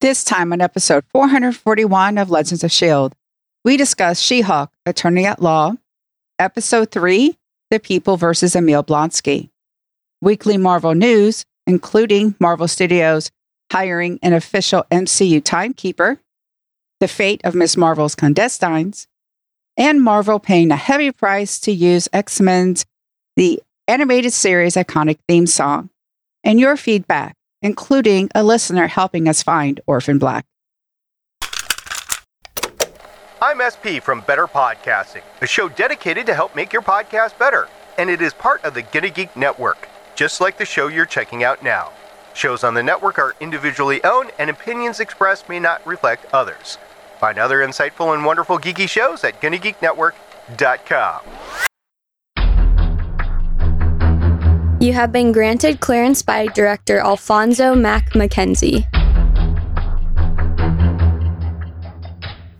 This time on episode 441 of Legends of S.H.I.E.L.D., we discuss She Hulk, Attorney at Law, episode 3, The People versus Emil Blonsky, weekly Marvel news, including Marvel Studios hiring an official MCU timekeeper, the fate of Miss Marvel's clandestines, and Marvel paying a heavy price to use X Men's The Animated Series iconic theme song, and your feedback including a listener helping us find Orphan Black. I'm SP from Better Podcasting, a show dedicated to help make your podcast better. And it is part of the Gonna Geek Network, just like the show you're checking out now. Shows on the network are individually owned, and opinions expressed may not reflect others. Find other insightful and wonderful geeky shows at GonnaGeekNetwork.com. You have been granted clearance by director Alphonso Mack Mackenzie.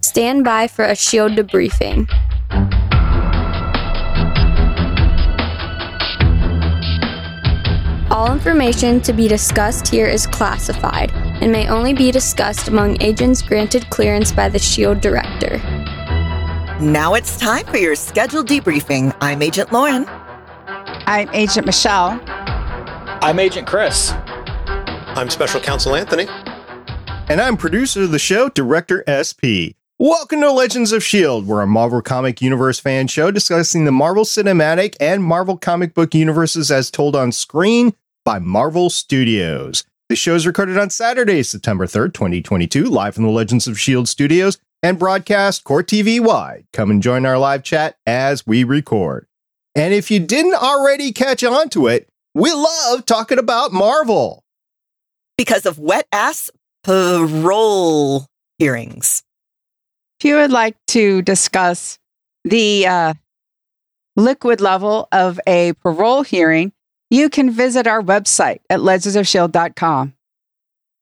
Stand by for a shield debriefing. All information to be discussed here is classified and may only be discussed among agents granted clearance by the SHIELD director. Now it's time for your scheduled debriefing. I'm Agent Lauren. I'm Agent Michelle. I'm Agent Chris. I'm Special Counsel Anthony. And I'm producer of the show, Director SP. Welcome to Legends of S.H.I.E.L.D., we're a Marvel Comic Universe fan show discussing the Marvel Cinematic and Marvel comic book universes as told on screen by Marvel Studios. The show is recorded on Saturday, September 3rd, 2022, live from the Legends of S.H.I.E.L.D. studios and broadcast Court TV wide. Come and join our live chat as we record. And if you didn't already catch on to it, we love talking about Marvel. Because of wet ass parole hearings. If you would like to discuss the uh, liquid level of a parole hearing, you can visit our website at legendsofshield.com.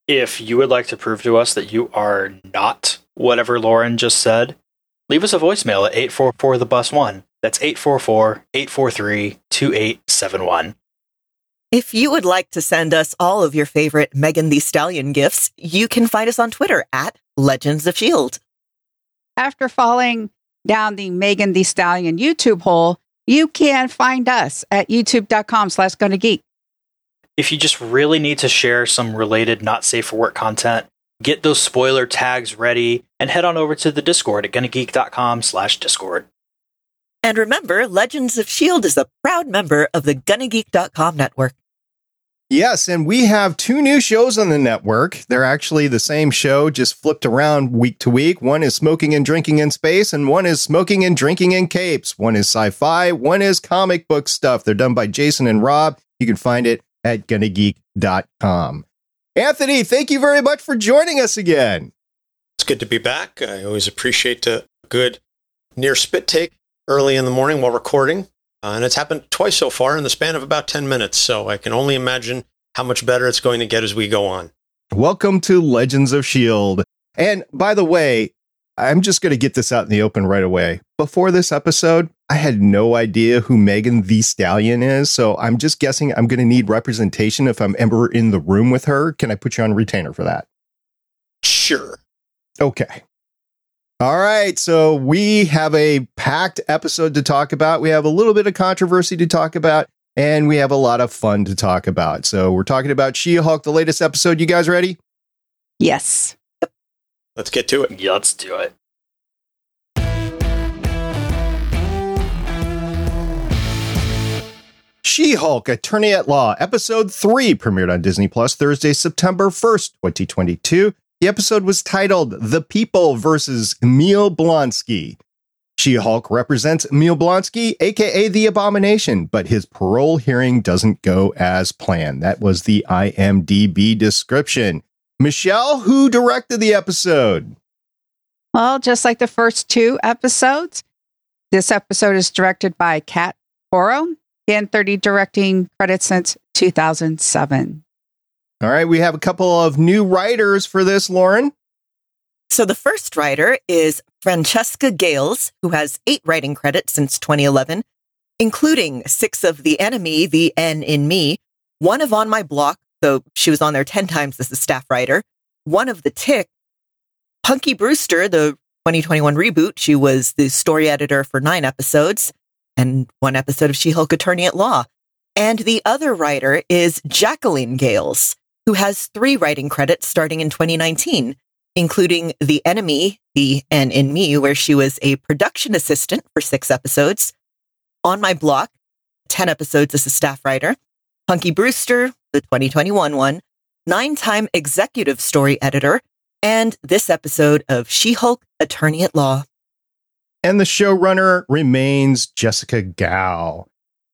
If you would like to prove to us that you are not whatever Lauren just said, leave us a voicemail at 844 the bus 1. That's 844 843 2871. If you would like to send us all of your favorite Megan Thee Stallion gifts, you can find us on Twitter at Legends of S.H.I.E.L.D. After falling down the Megan Thee Stallion YouTube hole, you can find us at youtube.com slash gonna geek. If you just really need to share some related not safe for work content, get those spoiler tags ready and head on over to the Discord at gonnageek.com slash discord. And remember, Legends of S.H.I.E.L.D. is a proud member of the GonnaGeek.com network. Yes, and we have two new shows on the network. They're actually the same show, just flipped around week to week. One is Smoking and Drinking in Space, and one is Smoking and Drinking in Capes. One is sci fi, one is comic book stuff. They're done by Jason and Rob. You can find it at GonnaGeek.com. Anthony, thank you very much for joining us again. It's good to be back. I always appreciate a good near spit take early in the morning while recording. Uh, and it's happened twice so far in the span of about 10 minutes. So I can only imagine how much better it's going to get as we go on. Welcome to Legends of S.H.I.E.L.D. And by the way, I'm just going to get this out in the open right away. Before this episode, I had no idea who Megan Thee Stallion is. So I'm just guessing I'm going to need representation if I'm ever in the room with her. Can I put you on retainer for that? Sure. Okay. All right, so we have a packed episode to talk about. We have a little bit of controversy to talk about, and we have a lot of fun to talk about. So we're talking about She-Hulk, the latest episode. You guys ready? Yes. Let's get to it. Yeah, let's do it. She-Hulk, Attorney at Law, Episode 3, premiered on Disney Plus Thursday, September 1st, 2022. The episode was titled The People versus Emil Blonsky. She Hulk represents Emil Blonsky, aka the Abomination, but his parole hearing doesn't go as planned. That was the IMDb description. Michelle, who directed the episode? Well, just like the first two episodes, this episode is directed by Kat Coiro and 30 directing credits since 2007. All right, we have a couple of new writers for this, Lauren. So the first writer is Francesca Gailes, who has eight writing credits since 2011, including six of The Enemy, The N in Me, one of On My Block, though she was on there 10 times as a staff writer, one of the tick, Punky Brewster, the 2021 reboot, she was the story editor for nine episodes and one episode of She Hulk Attorney at Law. And the other writer is Jacqueline Gailes, who has three writing credits starting in 2019, including The Enemy, The and in Me, where she was a production assistant for six episodes, On My Block, 10 episodes as a staff writer, Punky Brewster, the 2021 one, nine time executive story editor, and this episode of She Hulk Attorney at Law. And the showrunner remains Jessica Gao.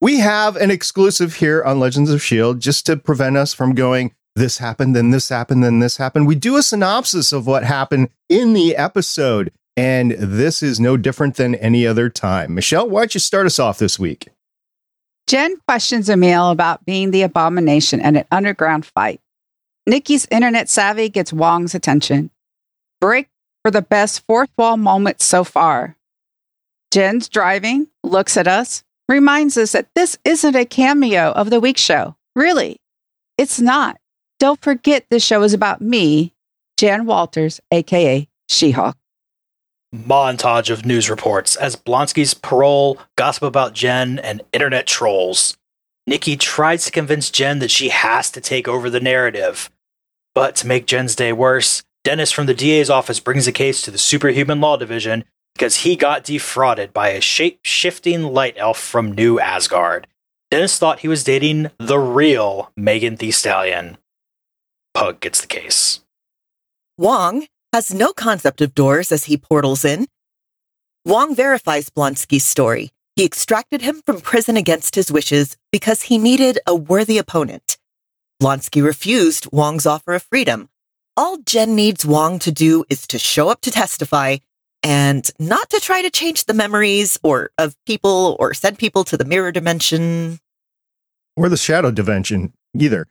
We have an exclusive here on Legends of S.H.I.E.L.D. just to prevent us from going, this happened, then this happened, then this happened. We do a synopsis of what happened in the episode. And this is no different than any other time. Michelle, why don't you start us off this week? Jen questions Emil about being the abomination at an underground fight. Nikki's internet savvy gets Wong's attention. Break for the best fourth wall moment so far. Jen's driving, looks at us, reminds us that this isn't a cameo of the week show. Really, it's not. Don't forget this show is about me, Jen Walters, aka She Hulk. Montage of news reports as Blonsky's parole, gossip about Jen, and internet trolls. Nikki tries to convince Jen that she has to take over the narrative. But to make Jen's day worse, Dennis from the DA's office brings the case to the Superhuman Law Division because he got defrauded by a shape shifting light elf from New Asgard. Dennis thought he was dating the real Megan Thee Stallion. Pug gets the case. Wong has no concept of doors as he portals in. Wong verifies Blonsky's story. He extracted him from prison against his wishes because he needed a worthy opponent. Blonsky refused Wong's offer of freedom. All Jen needs Wong to do is to show up to testify and not to try to change the memories or of people or send people to the mirror dimension or the shadow dimension either.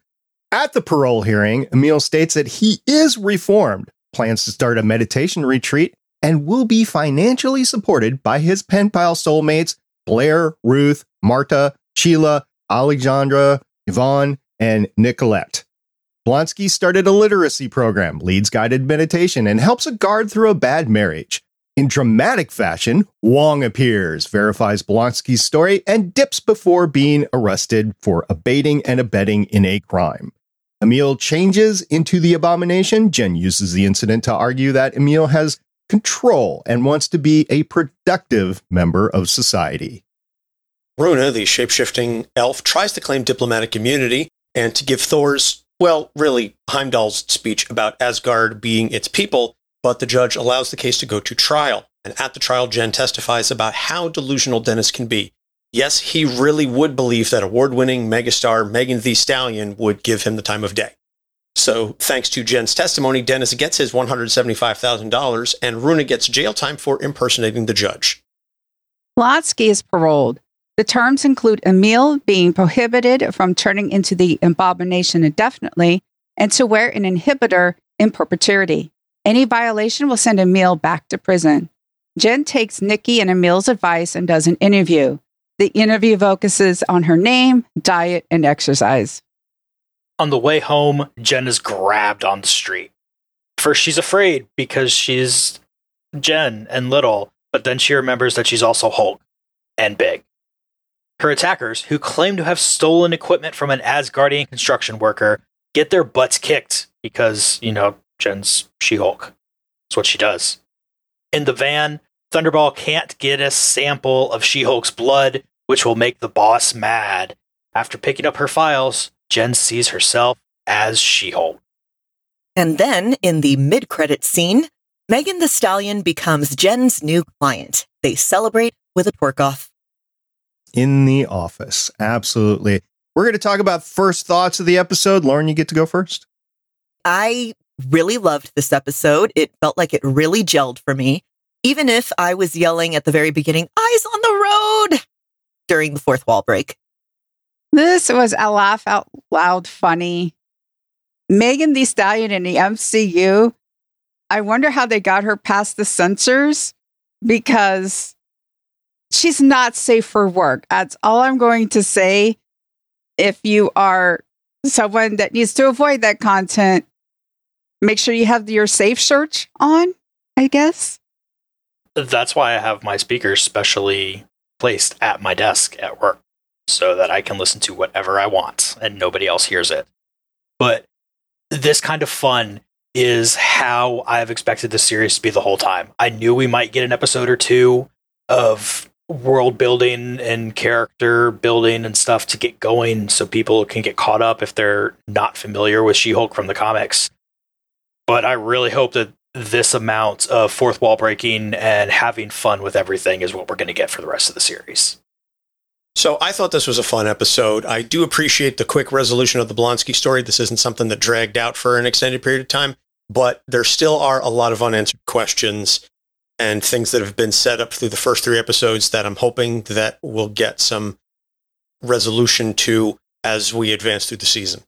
At the parole hearing, Emil states that he is reformed, plans to start a meditation retreat, and will be financially supported by his pen pal soulmates Blair, Ruth, Marta, Sheila, Alexandra, Yvonne, and Nicolette. Blonsky started a literacy program, leads guided meditation, and helps a guard through a bad marriage. In dramatic fashion, Wong appears, verifies Blonsky's story, and dips before being arrested for abating and abetting in a crime. Emil changes into the abomination. Jen uses the incident to argue that Emil has control and wants to be a productive member of society. Runa, the shapeshifting elf, tries to claim diplomatic immunity and to give Thor's, well, really, Heimdall's speech about Asgard being its people, but the judge allows the case to go to trial. And at the trial, Jen testifies about how delusional Dennis can be. Yes, he really would believe that award winning megastar Megan Thee Stallion would give him the time of day. So, thanks to Jen's testimony, Dennis gets his $175,000 and Runa gets jail time for impersonating the judge. Blonsky is paroled. The terms include Emil being prohibited from turning into the abomination indefinitely and to wear an inhibitor in perpetuity. Any violation will send Emil back to prison. Jen takes Nikki and Emil's advice and does an interview. The interview focuses on her name, diet, and exercise. On the way home, Jen is grabbed on the street. First, she's afraid because she's Jen and little, but then she remembers that she's also Hulk and big. Her attackers, who claim to have stolen equipment from an Asgardian construction worker, get their butts kicked because, you know, Jen's She Hulk. That's what she does. In the van, Thunderball can't get a sample of She Hulk's blood, which will make the boss mad. After picking up her files, Jen sees herself as She Hulk. And then, in the mid credit scene, Megan Thee Stallion becomes Jen's new client. They celebrate with a twerk off. In the office. Absolutely. We're going to talk about first thoughts of the episode. Lauren, you get to go first. I really loved this episode. It felt like it really gelled for me. Even if I was yelling at the very beginning, eyes on the road during the fourth wall break. This was a laugh out loud funny. Megan Thee Stallion in the MCU. I wonder how they got her past the censors because she's not safe for work. That's all I'm going to say. If you are someone that needs to avoid that content, make sure you have your safe search on, I guess. That's why I have my speakers specially placed at my desk at work so that I can listen to whatever I want and nobody else hears it. But this kind of fun is how I've expected the series to be the whole time. I knew we might get an episode or two of world building and character building and stuff to get going so people can get caught up if they're not familiar with She Hulk from the comics. But I really hope that this amount of fourth wall breaking and having fun with everything is what we're going to get for the rest of the series. So I thought this was a fun episode. I do appreciate the quick resolution of the Blonsky story. This isn't something that dragged out for an extended period of time, but there still are a lot of unanswered questions and things that have been set up through the first three episodes that I'm hoping that we'll get some resolution to as we advance through the season.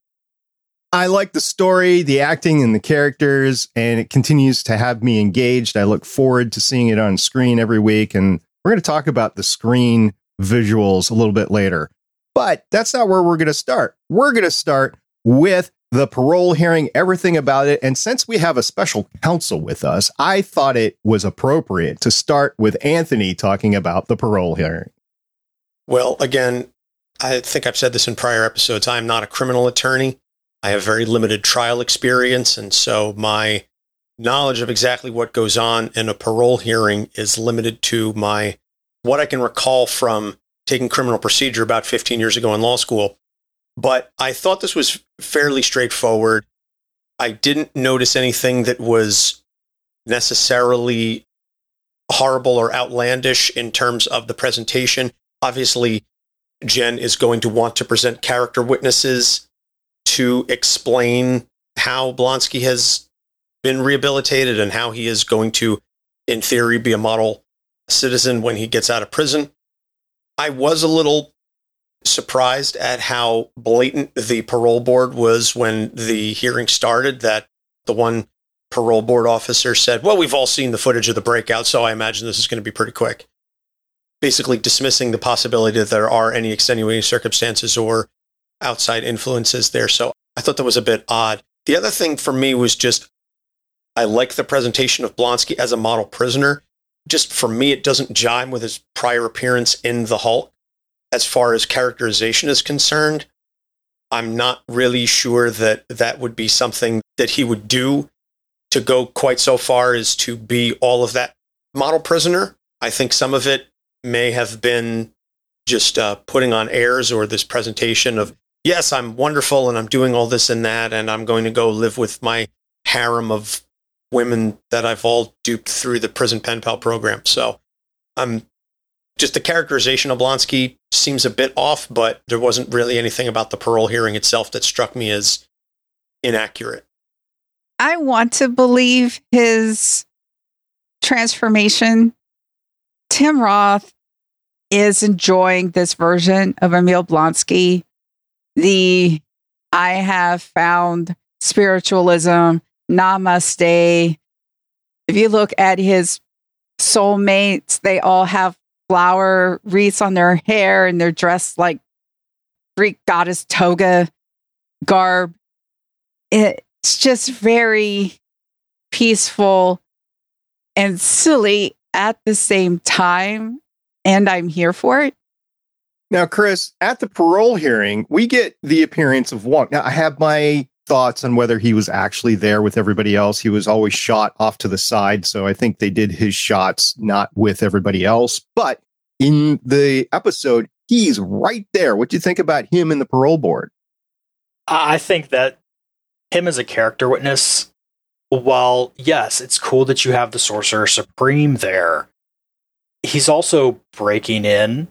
I like the story, the acting, and the characters, and it continues to have me engaged. I look forward to seeing it on screen every week, and we're going to talk about the screen visuals a little bit later. But that's not where we're going to start. We're going to start with the parole hearing, everything about it. And since we have a special counsel with us, I thought it was appropriate to start with Anthony talking about the parole hearing. Well, again, I think I've said this in prior episodes. I'm not a criminal attorney. I have very limited trial experience. And so my knowledge of exactly what goes on in a parole hearing is limited to my what I can recall from taking criminal procedure about 15 years ago in law school. But I thought this was fairly straightforward. I didn't notice anything that was necessarily horrible or outlandish in terms of the presentation. Obviously, Jen is going to want to present character witnesses to explain how Blonsky has been rehabilitated and how he is going to, in theory, be a model citizen when he gets out of prison. I was a little surprised at how blatant the parole board was when the hearing started. That the one parole board officer said, Well, we've all seen the footage of the breakout, so I imagine this is going to be pretty quick. Basically, dismissing the possibility that there are any extenuating circumstances or outside influences there. So I thought that was a bit odd. The other thing for me was just I like the presentation of Blonsky as a model prisoner. Just for me, it doesn't jive with his prior appearance in The Hulk as far as characterization is concerned, I'm not really sure that that would be something that he would do to go quite so far as to be all of that model prisoner. I think some of it may have been just uh, putting on airs or this presentation of, yes, I'm wonderful and I'm doing all this and that, and I'm going to go live with my harem of women that I've all duped through the prison pen pal program. So I'm just the characterization of Blonsky seems a bit off, but there wasn't really anything about the parole hearing itself that struck me as inaccurate. I want to believe his transformation. Tim Roth is enjoying this version of Emil Blonsky. The I have found spiritualism, namaste. If you look at his soulmates, they all have flower wreaths on their hair and they're dressed like Greek goddess toga garb. It's just very peaceful and silly at the same time. And I'm here for it. Now, Chris, at the parole hearing, we get the appearance of Wong. Now, I have my thoughts on whether he was actually there with everybody else. He was always shot off to the side. So I think they did his shots not with everybody else. But in the episode, he's right there. What do you think about him in the parole board? I think that him as a character witness, while yes, it's cool that you have the Sorcerer Supreme there, he's also breaking in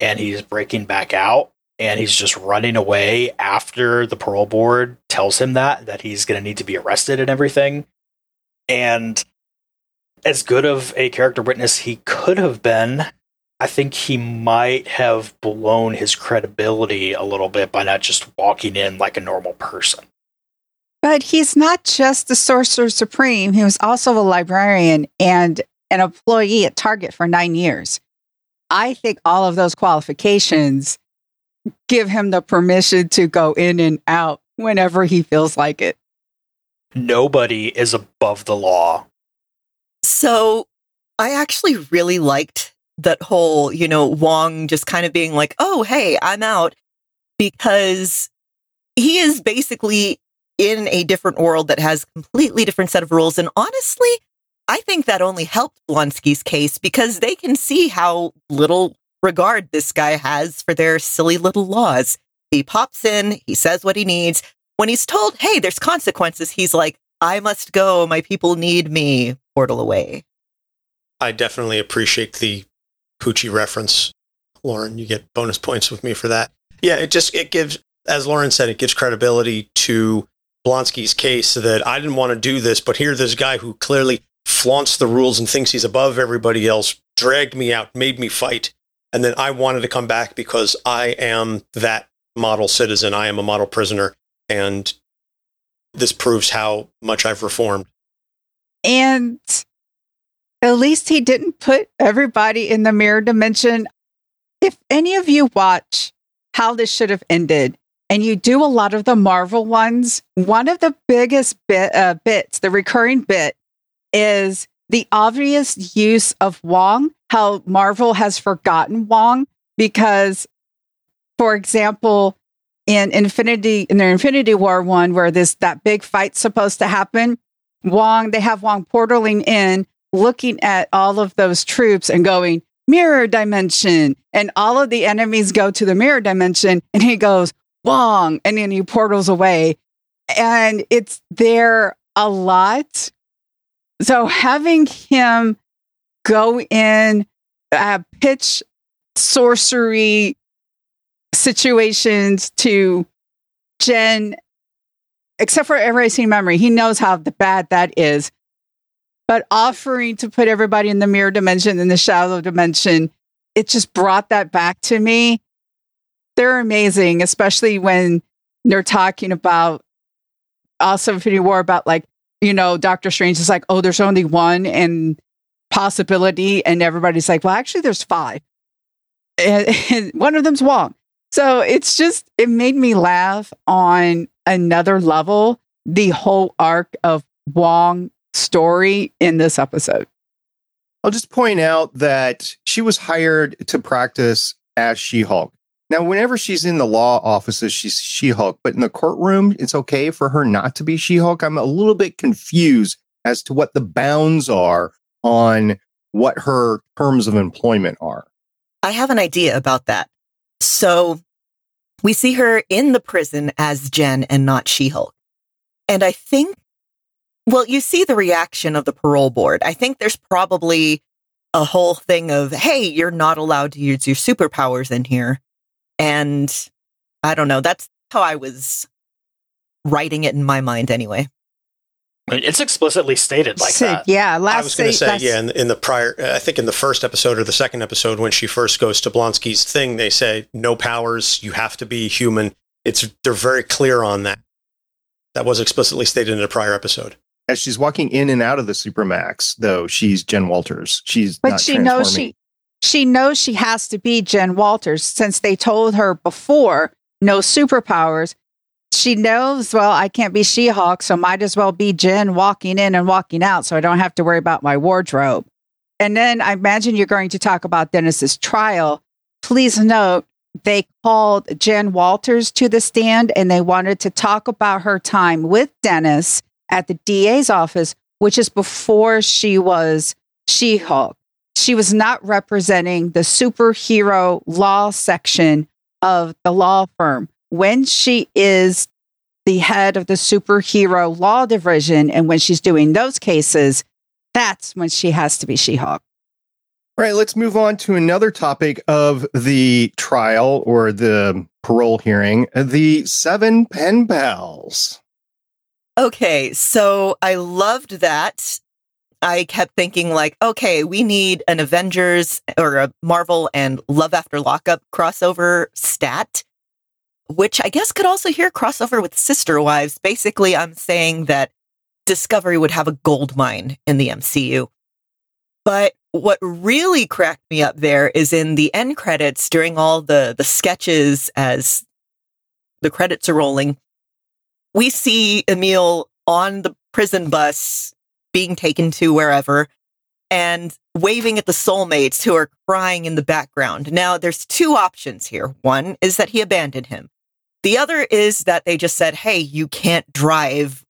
and he's breaking back out and he's just running away after the parole board tells him that that he's going to need to be arrested and everything. And as good of a character witness he could have been i think he might have blown his credibility a little bit by not just walking in like a normal person. But he's not just the sorcerer supreme he was also a librarian and an employee at target for 9 years i think all of those qualifications give him the permission to go in and out whenever he feels like it. nobody is above the law. So I actually really liked that whole, you know, Wong just kind of being like, oh, hey, I'm out because he is basically in a different world that has completely different set of rules. And honestly, I think that only helped Blonsky's case because they can see how little regard this guy has for their silly little laws. He pops in, he says what he needs. When he's told, hey, there's consequences, he's like, I must go. My people need me. Portal away. I definitely appreciate the Poochie reference, Lauren. You get bonus points with me for that. Yeah, it just it gives, as Lauren said, it gives credibility to Blonsky's case that I didn't want to do this, but here this guy who clearly flaunts the rules and thinks he's above everybody else dragged me out, made me fight, and then I wanted to come back because I am that model citizen. I am a model prisoner, and this proves how much I've reformed. And at least he didn't put everybody in the mirror dimension. If any of you watch how this should have ended, and you do a lot of the Marvel ones, one of the biggest bit, uh, bits, the recurring bit, is the obvious use of Wong, how Marvel has forgotten Wong because, for example, in Infinity in their Infinity War one, where this that big fight's supposed to happen, Wong they have Wong portaling in, looking at all of those troops and going mirror dimension, and all of the enemies go to the mirror dimension, and he goes Wong, and then he portals away, and it's there a lot. So having him go in, uh, pitch sorcery situations to Jen, except for erasing memory. He knows how bad that is. But offering to put everybody in the mirror dimension in the shadow dimension, it just brought that back to me. They're amazing, especially when they're talking about also Infinity War about like, you know, Doctor Strange is like, oh, there's only one and possibility. And everybody's like, well, actually, there's five. And, and one of them's Wong. So it's just, it made me laugh on another level, the whole arc of Wong story in this episode. I'll just point out that she was hired to practice as She Hulk. Now, whenever she's in the law offices, she's She Hulk, but in the courtroom, it's okay for her not to be She Hulk. I'm a little bit confused as to what the bounds are on what her terms of employment are. I have an idea about that. So we see her in the prison as Jen and not She Hulk. And I think, well, you see the reaction of the parole board. I think there's probably a whole thing of, hey, you're not allowed to use your superpowers in here. And I don't know. That's how I was writing it in my mind anyway. It's explicitly stated like So, that. Yeah, last I was going to say, last- yeah, in, in the prior, uh, I think in the first episode or the second episode, when she first goes to Blonsky's thing, they say no powers, you have to be human. It's they're very clear on that. That was explicitly stated in a prior episode. As she's walking in and out of the Supermax, though, she's Jen Walters. She's but not she knows she she knows she has to be Jen Walters since they told her before no superpowers. She knows, well, I can't be She Hulk, so might as well be Jen walking in and walking out so I don't have to worry about my wardrobe. And then I imagine you're going to talk about Dennis's trial. Please note they called Jen Walters to the stand and they wanted to talk about her time with Dennis at the DA's office, which is before she was She Hulk. She was not representing the superhero law section of the law firm. When she is the head of the superhero law division and when she's doing those cases, that's when she has to be She Hulk. All right, let's move on to another topic of the trial or the parole hearing the seven pen pals. Okay, so I loved that. I kept thinking like, okay, we need an Avengers or a Marvel and Love After Lockup crossover stat, which I guess could also hear crossover with Sister Wives. Basically, I'm saying that Discovery would have a gold mine in the MCU. But what really cracked me up there is in the end credits during all the the sketches as the credits are rolling we see Emil on the prison bus being taken to wherever and waving at the soulmates who are crying in the background. Now, there's two options here. One is that he abandoned him. The other is that they just said, Hey, you can't drive.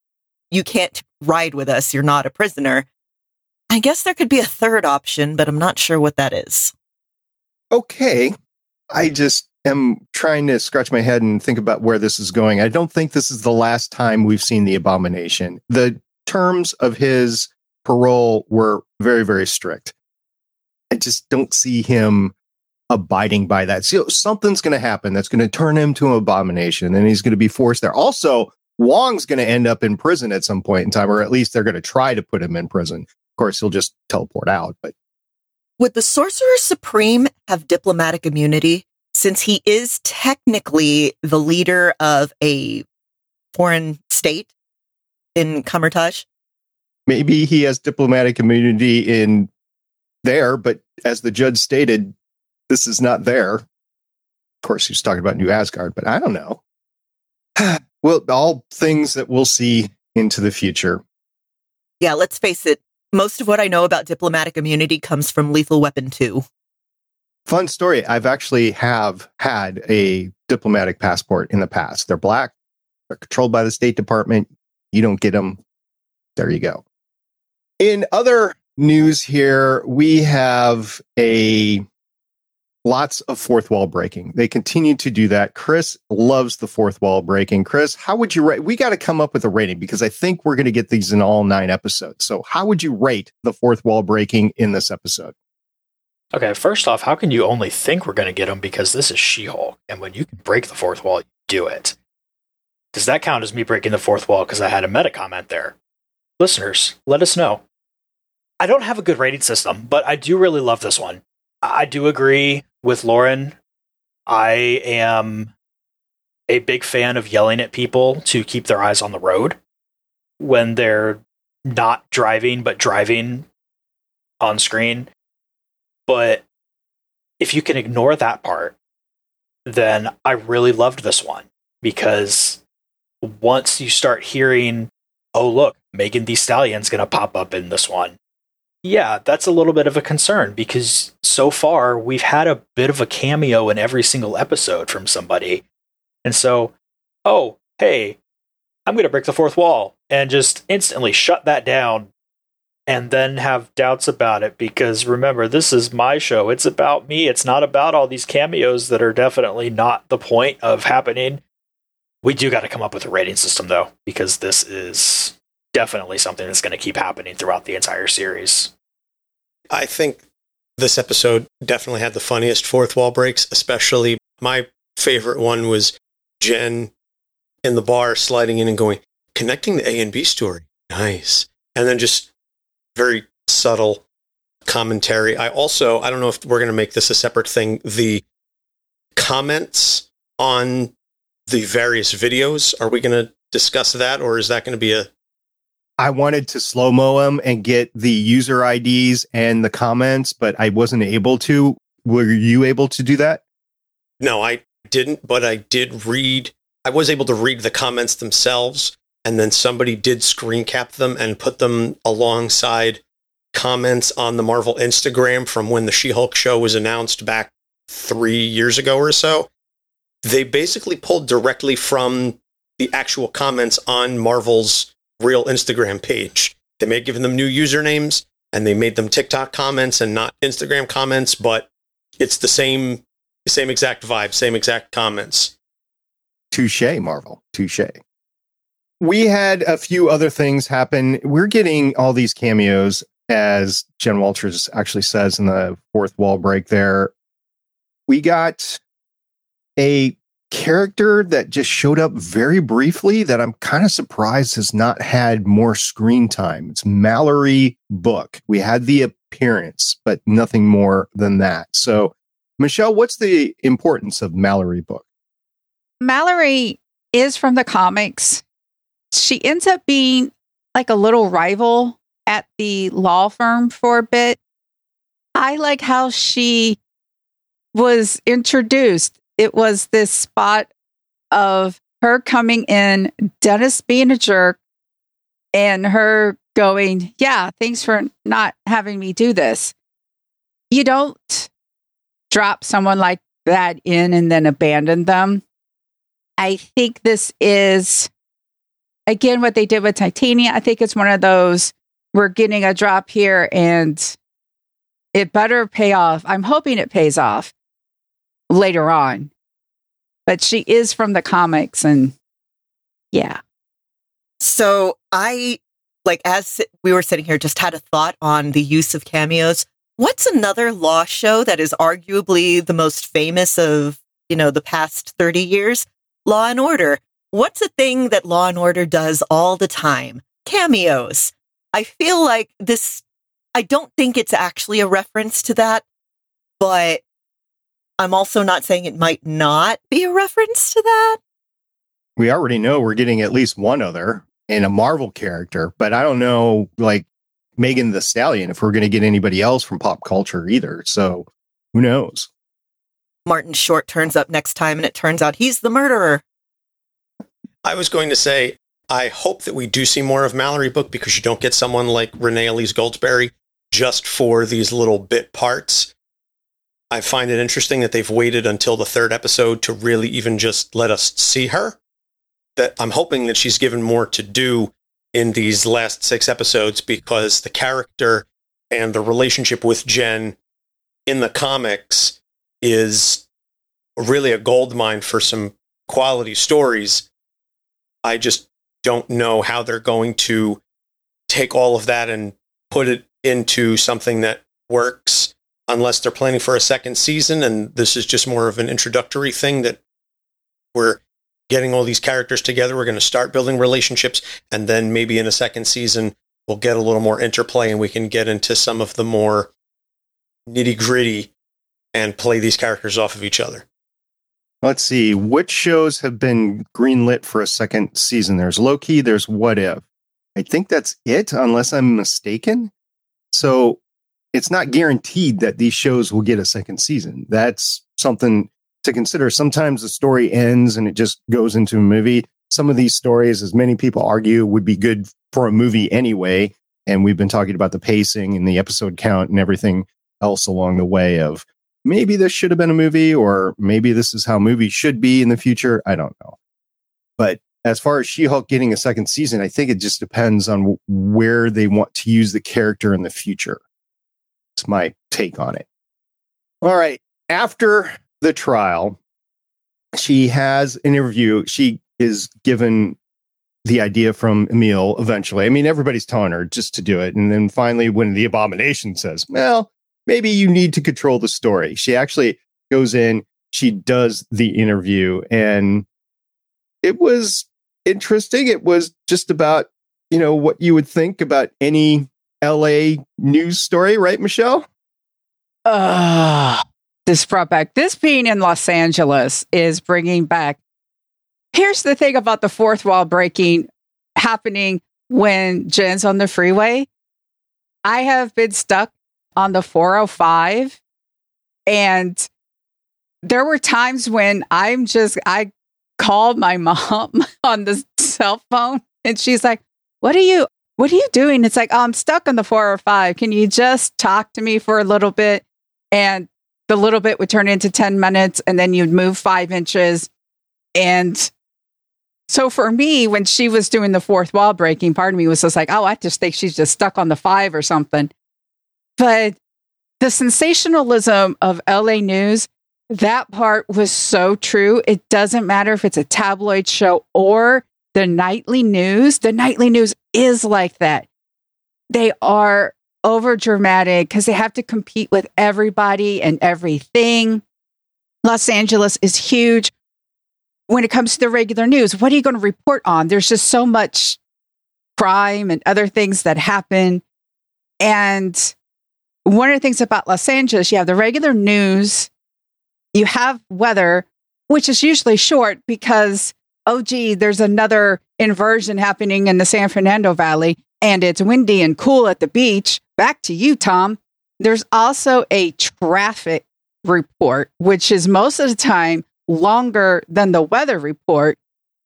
You can't ride with us. You're not a prisoner. I guess there could be a third option, but I'm not sure what that is. Okay. I just am trying to scratch my head and think about where this is going. I don't think this is the last time we've seen the abomination. The terms of his parole were very, very strict. I just don't see him abiding by that. So something's going to happen that's going to turn him to an abomination and he's going to be forced there. Also, Wong's going to end up in prison at some point in time, or at least they're going to try to put him in prison. Of course, he'll just teleport out, but would the Sorcerer Supreme have diplomatic immunity since he is technically the leader of a foreign state in Kamar-Taj? Maybe he has diplomatic immunity in there, but as the judge stated, this is not there. Of course, he's talking about New Asgard, but I don't know. well, all things that we'll see into the future. Yeah, let's face it. Most of what I know about diplomatic immunity comes from Lethal Weapon 2. Fun story. I've actually have had a diplomatic passport in the past. They're black. They're controlled by the State Department. You don't get them. There you go. In other news here, we have a lots of fourth wall breaking. They continue to do that. Chris loves the fourth wall breaking. Chris, how would you rate? We got to come up with a rating because I think we're going to get these in all nine episodes. So, how would you rate the fourth wall breaking in this episode? Okay, first off, how can you only think we're going to get them because this is She Hulk? And when you can break the fourth wall, you do it. Does that count as me breaking the fourth wall because I had a meta comment there? Listeners, let us know. I don't have a good rating system, but I do really love this one. I do agree with Lauren. I am a big fan of yelling at people to keep their eyes on the road when they're not driving but driving on screen. But if you can ignore that part, then I really loved this one because once you start hearing, oh, look, Megan Thee Stallion's going to pop up in this one. Yeah, that's a little bit of a concern because so far we've had a bit of a cameo in every single episode from somebody. And so, oh, hey, I'm going to break the fourth wall and just instantly shut that down and then have doubts about it because remember, this is my show. It's about me. It's not about all these cameos that are definitely not the point of happening. We do got to come up with a rating system though, because this is definitely something that's going to keep happening throughout the entire series. I think this episode definitely had the funniest fourth wall breaks, especially my favorite one was Jen in the bar sliding in and going, connecting the A and B story. Nice. And then just very subtle commentary. I also, I don't know if we're going to make this a separate thing. The comments on the various videos, are we going to discuss that or is that going to be a I wanted to slow mo them and get the user IDs and the comments, but I wasn't able to. Were you able to do that? No, I didn't, but I did read. I was able to read the comments themselves and then somebody did screen cap them and put them alongside comments on the Marvel Instagram from when the She Hulk show was announced back three years ago or so. They basically pulled directly from the actual comments on Marvel's real Instagram page. They may have given them new usernames and they made them TikTok comments and not Instagram comments, but it's the same same exact vibe, same exact comments. Touche, Marvel. Touche we had a few other things happen. We're getting all these cameos, as Jen Walters actually says in the fourth wall break there. We got a character that just showed up very briefly that I'm kind of surprised has not had more screen time. It's Mallory Book. We had the appearance, but nothing more than that. So, Michelle, what's the importance of Mallory Book? Mallory is from the comics she ends up being like a little rival at the law firm for a bit. I like how she was introduced. It was this spot of her coming in, Dennis being a jerk, and her going, Yeah, thanks for not having me do this. You don't drop someone like that in and then abandon them. I think this is, again, what they did with Titania. I think it's one of those we're getting a drop here and it better pay off. I'm hoping it pays off later on. But she is from the comics and yeah. So I like as we were sitting here just had a thought on the use of cameos. What's another law show that is arguably the most famous of, you know, the past 30 years? Law and Order. What's a thing that Law and Order does all the time? Cameos. I feel like this I don't think it's actually a reference to that, but I'm also not saying it might not be a reference to that. We already know we're getting at least one other in a Marvel character, but I don't know, like Megan Thee Stallion, if we're going to get anybody else from pop culture either. So who knows? Martin Short turns up next time and it turns out he's the murderer. I was going to say, I hope that we do see more of Mallory Book because you don't get someone like Renee Elise Goldsberry just for these little bit parts. I find it interesting that they've waited until the third episode to really even just let us see her. That I'm hoping that she's given more to do in these last six episodes because the character and the relationship with Jen in the comics is really a gold mine for some quality stories. I just don't know how they're going to take all of that and put it into something that works unless they're planning for a second season and this is just more of an introductory thing that we're getting all these characters together we're going to start building relationships and then maybe in a second season we'll get a little more interplay and we can get into some of the more nitty gritty and play these characters off of each other Let's see which shows have been greenlit for a second season. There's Loki, there's What If. I think that's it, unless I'm mistaken. So it's not guaranteed that these shows will get a second season. That's something to consider. Sometimes the story ends and it just goes into a movie. Some of these stories, as many people argue, would be good for a movie anyway. And we've been talking about the pacing and the episode count and everything else along the way of maybe this should have been a movie or maybe this is how movies should be in the future. I don't know. But as far as She-Hulk getting a second season, I think it just depends on where they want to use the character in the future. It's my take on it. All right. After the trial, she has an interview. She is given the idea from Emil eventually. I mean, everybody's telling her just to do it. And then finally, when the abomination says, well, maybe you need to control the story, she actually goes in, she does the interview, and it was interesting. It was just about, you know, what you would think about any LA news story, right, Michelle? Uh, this brought back this being in Los Angeles is bringing back. Here's the thing about the fourth wall breaking happening when Jen's on the freeway. I have been stuck on the 405 and there were times when I'm just I called my mom on the cell phone and she's like, What are you what are you doing? It's like, oh, I'm stuck on the 405. Can you just talk to me for a little bit? And the little bit would turn into 10 minutes and then you'd move five inches. And so for me, when she was doing the fourth wall breaking, part of me was just like, oh, I just think she's just stuck on the five or something. But the sensationalism of LA News that part was so true. It doesn't matter if it's a tabloid show or the nightly news. The nightly news is like that. They are over dramatic because they have to compete with everybody and everything. Los Angeles is huge. When it comes to the regular news, what are you going to report on? There's just so much crime and other things that happen. And one of the things about Los Angeles, you have the regular news you have weather, which is usually short because, oh, gee, there's another inversion happening in the San Fernando Valley and it's windy and cool at the beach. Back to you, Tom. There's also a traffic report, which is most of the time longer than the weather report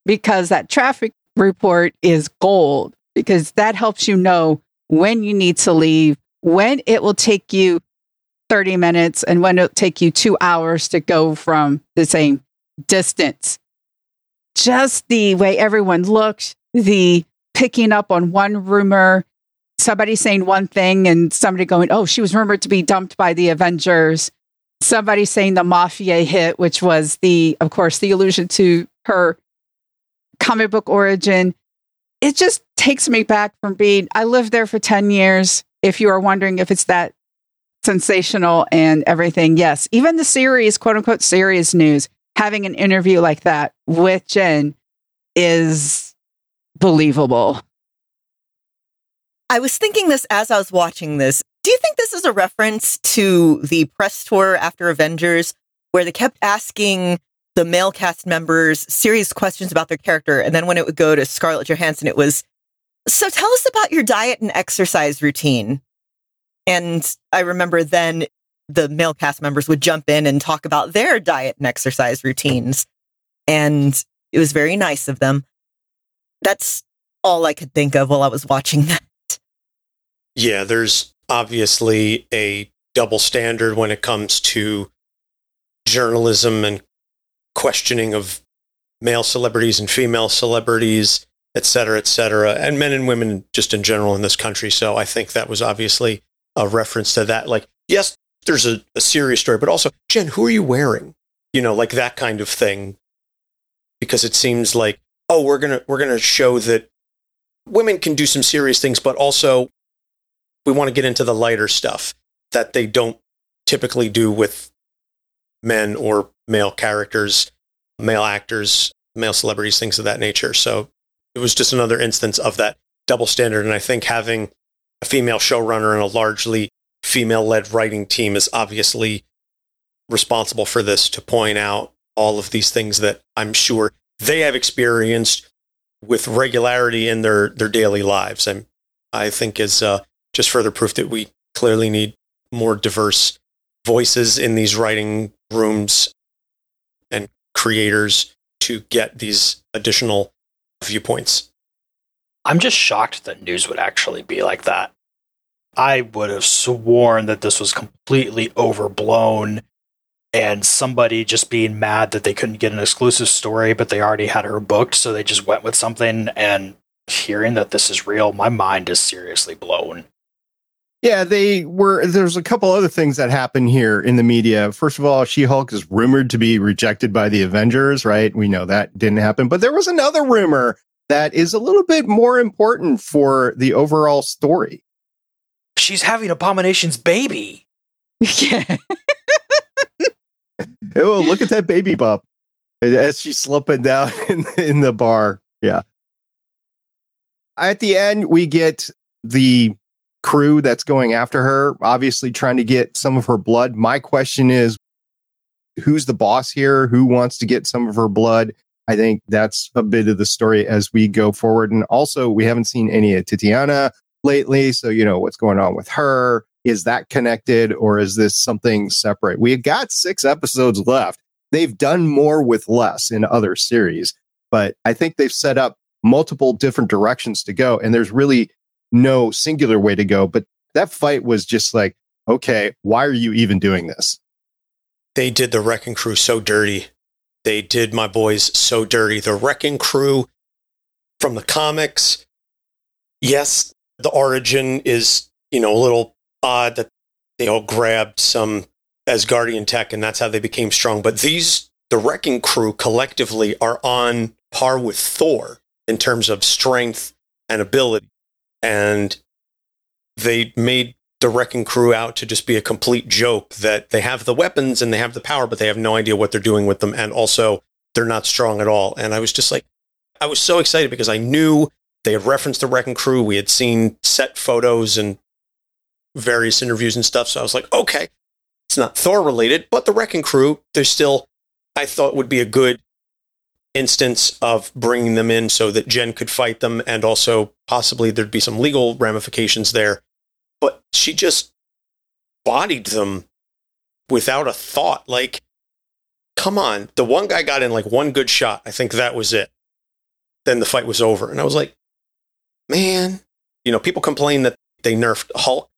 because that traffic report is gold. because that helps you know when you need to leave, when it will take you 30 minutes, and when it'll take you two hours to go from the same distance. Just the way everyone looked, the picking up on one rumor, somebody saying one thing and somebody going, oh, she was rumored to be dumped by the Avengers. Somebody saying the Mafia hit, which was the, of course, the allusion to her comic book origin. It just takes me back from being, I lived there for 10 years. If you are wondering if it's that sensational and everything, yes. Even the series, quote unquote, serious news, having an interview like that with Jen is believable. I was thinking this as I was watching this. Do you think this is a reference to the press tour after Avengers where they kept asking the male cast members serious questions about their character? And then when it would go to Scarlett Johansson, it was, so tell us about your diet and exercise routine. And I remember then the male cast members would jump in and talk about their diet and exercise routines. And it was very nice of them. That's all I could think of while I was watching that. Yeah, there's obviously a double standard when it comes to journalism and questioning of male celebrities and female celebrities, et cetera, et cetera, and men and women just in general in this country. So I think that was obviously a reference to that. Like, yes, there's a, a serious story, but also, Jen, who are you wearing? You know, like that kind of thing. Because it seems like, oh, we're gonna we're gonna show that women can do some serious things, but also we want to get into the lighter stuff that they don't typically do with men or male characters, male actors, male celebrities, things of that nature. So it was just another instance of that double standard. And I think having a female showrunner and a largely female led writing team is obviously responsible for this to point out all of these things that I'm sure they have experienced with regularity in their, their daily lives. And I think is uh, just further proof that we clearly need more diverse voices in these writing rooms and creators to get these additional viewpoints. I'm just shocked that news would actually be like that. I would have sworn that this was completely overblown and somebody just being mad that they couldn't get an exclusive story, but they already had her booked, so they just went with something. And hearing that this is real, my mind is seriously blown. Yeah, they were. There's a couple other things that happen here in the media. First of all, She Hulk is rumored to be rejected by the Avengers, right? We know that didn't happen. But there was another rumor that is a little bit more important for the overall story. She's having Abomination's baby. Yeah. oh, look at that baby bump as she's slipping down in, in the bar. Yeah. At the end, we get the crew that's going after her, obviously trying to get some of her blood. My question is who's the boss here? Who wants to get some of her blood? I think that's a bit of the story as we go forward. And also, we haven't seen any of Titania lately. So, you know, what's going on with her? Is that connected or is this something separate? We have got six episodes left. They've done more with less in other series, but I think they've set up multiple different directions to go. And there's really no singular way to go. But that fight was just like, okay, why are you even doing this? They did the Wrecking Crew so dirty. They did my boys so dirty. The Wrecking Crew from the comics, yes, the origin is, you know, a little odd that they all grabbed some Asgardian tech and that's how they became strong. But these, the Wrecking Crew collectively are on par with Thor in terms of strength and ability. And they made the wrecking crew out to just be a complete joke that they have the weapons and they have the power but they have no idea what they're doing with them. And also they're not strong at all. And i was just like i was so excited because i knew they had referenced the wrecking crew we had seen set photos and various interviews and stuff so i was like okay it's not thor related but the wrecking crew there's still i thought would be a good instance of bringing them in so that Jen could fight them and also possibly there'd be some legal ramifications there. But she just bodied them without a thought. Like, come on. The one guy got in like one good shot. I think that was it. Then the fight was over. And I was like, man, you know, people complain that they nerfed Hulk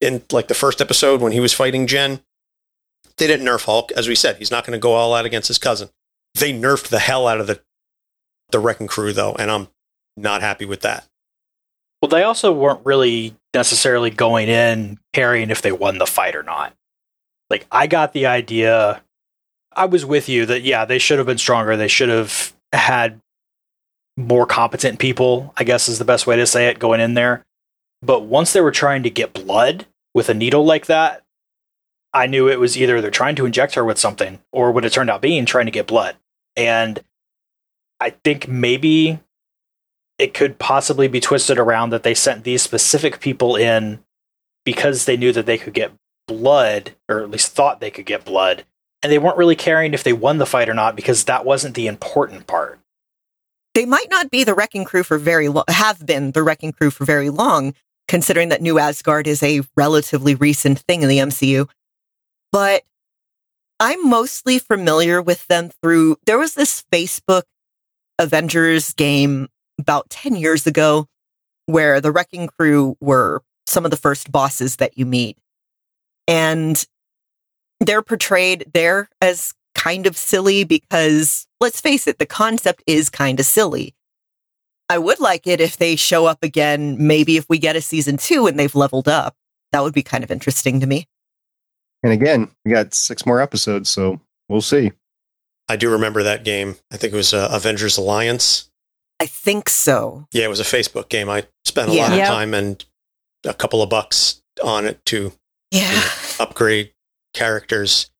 in like the first episode when he was fighting Jen. They didn't nerf Hulk. As we said, he's not going to go all out against his cousin. They nerfed the hell out of the the wrecking crew though, and I'm not happy with that. Well, they also weren't really necessarily going in caring if they won the fight or not. Like I got the idea I was with you that yeah, they should have been stronger. They should have had more competent people, I guess is the best way to say it, going in there. But once they were trying to get blood with a needle like that, I knew it was either they're trying to inject her with something or what it turned out being trying to get blood. And I think maybe it could possibly be twisted around that they sent these specific people in because they knew that they could get blood, or at least thought they could get blood, and they weren't really caring if they won the fight or not because that wasn't the important part. They might not be the wrecking crew for very long, have been the wrecking crew for very long, considering that New Asgard is a relatively recent thing in the MCU. But I'm mostly familiar with them through, there was this Facebook Avengers game about 10 years ago where the wrecking crew were some of the first bosses that you meet. And they're portrayed there as kind of silly because let's face it, the concept is kind of silly. I would like it if they show up again, maybe if we get a season two and they've leveled up. That would be kind of interesting to me. And again, we got six more episodes, so we'll see. I do remember that game. I think it was uh, Avengers Alliance. I think so. Yeah, it was a Facebook game. I spent a yeah. lot of yep. time and a couple of bucks on it to yeah. You know, upgrade characters.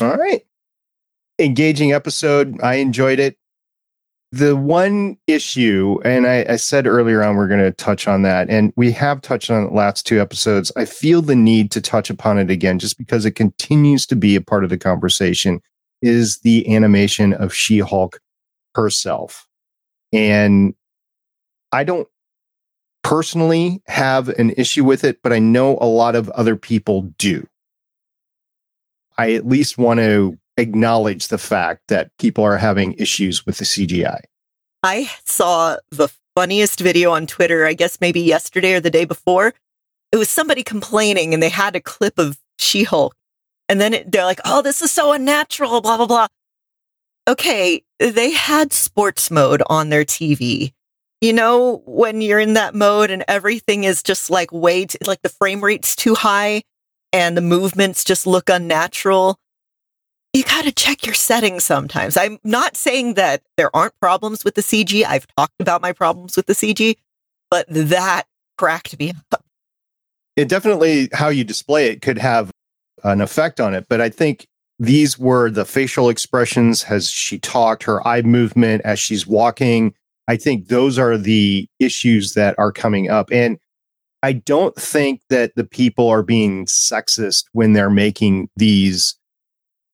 All right. Engaging episode. I enjoyed it. The one issue, and I, I said earlier on, we're going to touch on that, and we have touched on the last two episodes. I feel the need to touch upon it again just because it continues to be a part of the conversation is the animation of She Hulk herself. And I don't personally have an issue with it, but I know a lot of other people do. I at least want to acknowledge the fact that people are having issues with the CGI. I saw the funniest video on Twitter, I guess maybe yesterday or the day before. It was somebody complaining and they had a clip of She Hulk. And then it, they're like, oh, this is so unnatural, blah, blah, blah. Okay, they had sports mode on their TV. You know, when you're in that mode and everything is just like way, like the frame rate's too high and the movements just look unnatural. You got to check your settings sometimes. I'm not saying that there aren't problems with the CG. I've talked about my problems with the CG, but that cracked me up. It definitely, how you display it could have an effect on it. But I think these were the facial expressions as she talked, her eye movement as she's walking. I think those are the issues that are coming up. And I don't think that the people are being sexist when they're making these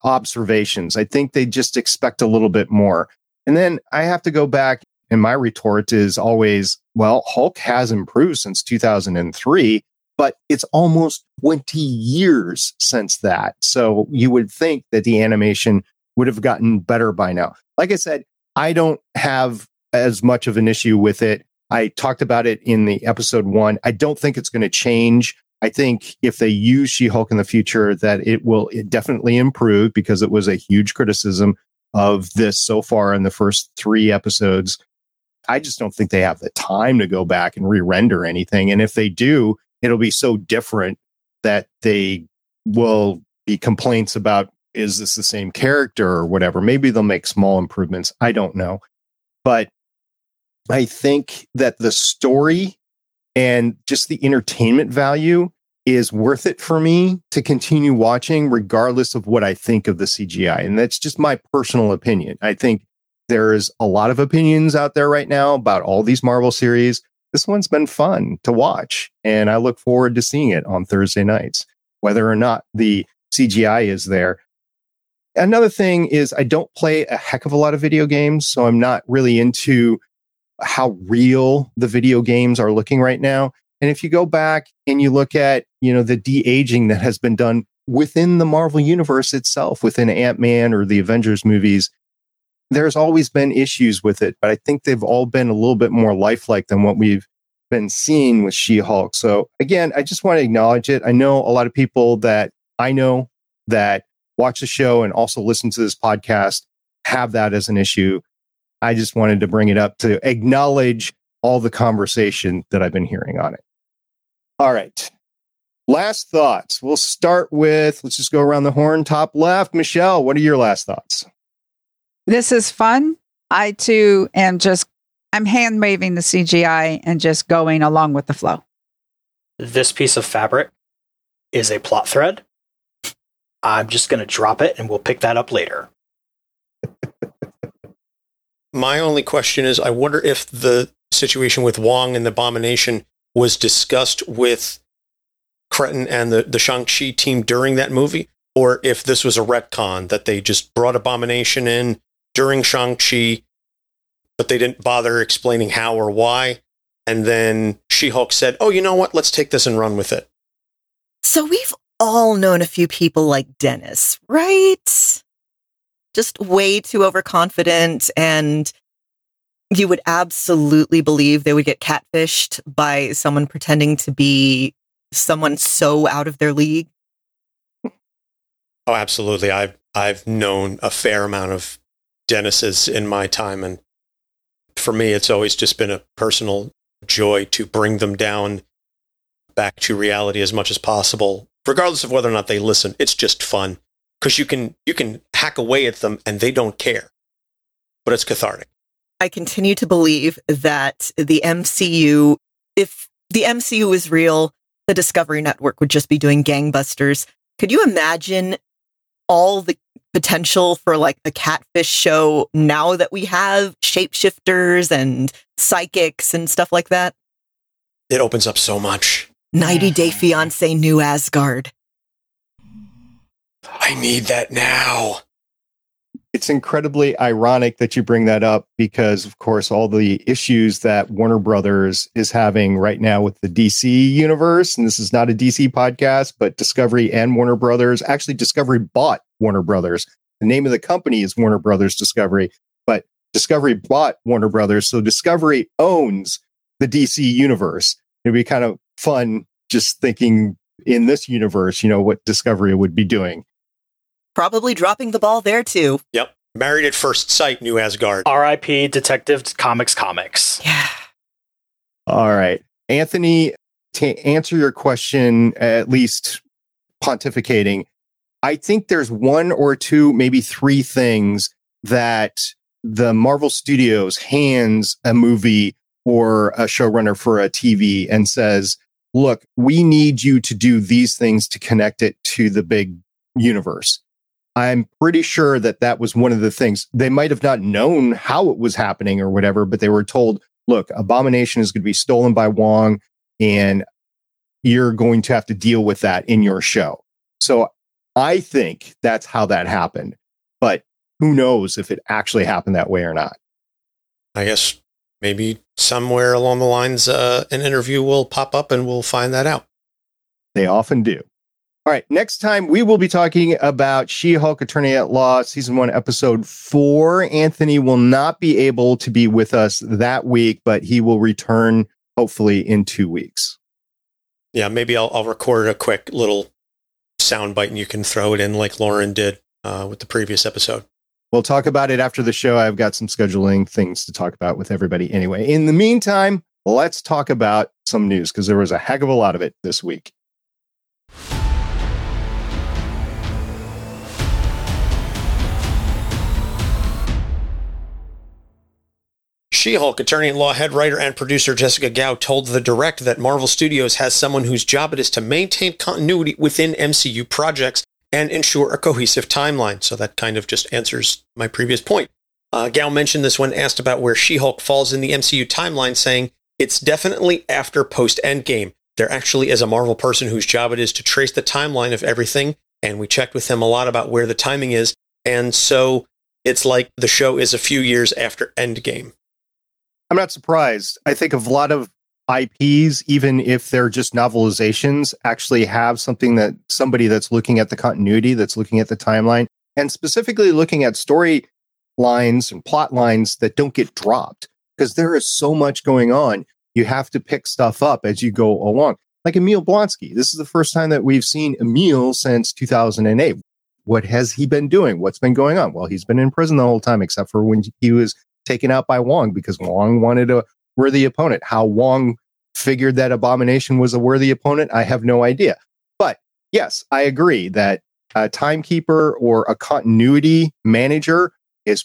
observations. I think they just expect a little bit more. And then I have to go back, and my retort is always, well, Hulk has improved since 2003, but it's almost 20 years since that. So you would think that the animation would have gotten better by now. Like I said, I don't have as much of an issue with it. I talked about it in the episode one. I don't think it's going to change. I think if they use She Hulk in the future, that it will it definitely improve because it was a huge criticism of this so far in the first three episodes. I just don't think they have the time to go back and re render anything. And if they do, it'll be so different that they will be complaints about is this the same character or whatever. Maybe they'll make small improvements. I don't know. But I think that the story and just the entertainment value is worth it for me to continue watching, regardless of what I think of the CGI. And that's just my personal opinion. I think there's a lot of opinions out there right now about all these Marvel series. This one's been fun to watch, and I look forward to seeing it on Thursday nights, whether or not the CGI is there. Another thing is, I don't play a heck of a lot of video games, so I'm not really into how real the video games are looking right now. And if you go back and you look at, you know, the de-aging that has been done within the Marvel universe itself, within Ant-Man or the Avengers movies, there's always been issues with it, but I think they've all been a little bit more lifelike than what we've been seeing with She Hulk. So again, I just want to acknowledge it. I know a lot of people that I know that watch the show and also listen to this podcast have that as an issue. I just wanted to bring it up to acknowledge all the conversation that I've been hearing on it. All right. Last thoughts. We'll start with, let's just go around the horn, top left. Michelle, what are your last thoughts? This is fun. I too am just, I'm hand waving the CGI and just going along with the flow. This piece of fabric is a plot thread. I'm just going to drop it and we'll pick that up later. My only question is I wonder if the situation with Wong and the Abomination was discussed with Cretton and the, the Shang-Chi team during that movie, or if this was a retcon that they just brought Abomination in during Shang-Chi, but they didn't bother explaining how or why. And then She-Hulk said, oh, you know what? Let's take this and run with it. So we've all known a few people like Dennis, right? Just way too overconfident and you would absolutely believe they would get catfished by someone pretending to be someone so out of their league. Oh, absolutely. I've I've known a fair amount of Dennis's in my time, and for me, it's always just been a personal joy to bring them down back to reality as much as possible, regardless of whether or not they listen. It's just fun because you can you can hack away at them and they don't care, but it's cathartic. I continue to believe that the MCU, if the MCU is real, the Discovery Network would just be doing gangbusters. Could you imagine all the potential for like a catfish show now that we have shapeshifters and psychics and stuff like that? It opens up so much. 90 Day Fiance New Asgard. I need that now it's incredibly ironic that you bring that up because, of course, all the issues that Warner Brothers is having right now with the DC universe, and this is not a DC podcast, but Discovery and Warner Brothers actually, Discovery bought Warner Brothers. The name of the company is Warner Brothers Discovery, but Discovery bought Warner Brothers. So Discovery owns the DC universe. It'd be kind of fun just thinking in this universe, you know, what Discovery would be doing probably dropping the ball there too. Yep. Married at first sight, New Asgard. R.I.P. Detective Comics Comics. Yeah. All right. Anthony, to answer your question, at least pontificating, I think there's one or two, maybe three things that the Marvel Studios hands a movie or a showrunner for a TV and says, look, we need you to do these things to connect it to the big universe. I'm pretty sure that that was one of the things they might have not known how it was happening or whatever, but they were told, look, Abomination is going to be stolen by Wong and you're going to have to deal with that in your show. So I think that's how that happened. But who knows if it actually happened that way or not? I guess maybe somewhere along the lines, uh, an interview will pop up and we'll find that out. They often do. All right. Next time, we will be talking about She Hulk Attorney at Law, season one, episode four. Anthony will not be able to be with us that week, but he will return hopefully in two weeks. Yeah, maybe I'll, I'll record a quick little sound bite and you can throw it in like Lauren did uh, with the previous episode. We'll talk about it after the show. I've got some scheduling things to talk about with everybody anyway. In the meantime, let's talk about some news because there was a heck of a lot of it this week. She Hulk attorney at law, head writer, and producer Jessica Gao told The Direct that Marvel Studios has someone whose job it is to maintain continuity within MCU projects and ensure a cohesive timeline. So that kind of just answers my previous point. Uh, Gao mentioned this when asked about where She Hulk falls in the MCU timeline, saying, It's definitely after post Endgame. There actually is a Marvel person whose job it is to trace the timeline of everything. And we checked with him a lot about where the timing is. And so it's like the show is a few years after Endgame. I'm not surprised. I think a lot of IPs, even if they're just novelizations, actually have something that somebody that's looking at the continuity, that's looking at the timeline, and specifically looking at story lines and plot lines that don't get dropped because there is so much going on. You have to pick stuff up as you go along. Like Emil Blonsky. This is the first time that we've seen Emil since 2008. What has he been doing? What's been going on? Well, he's been in prison the whole time, except for when he was taken out by Wong because Wong wanted a worthy opponent. How Wong figured that Abomination was a worthy opponent, I have no idea. But yes, I agree that a timekeeper or a continuity manager is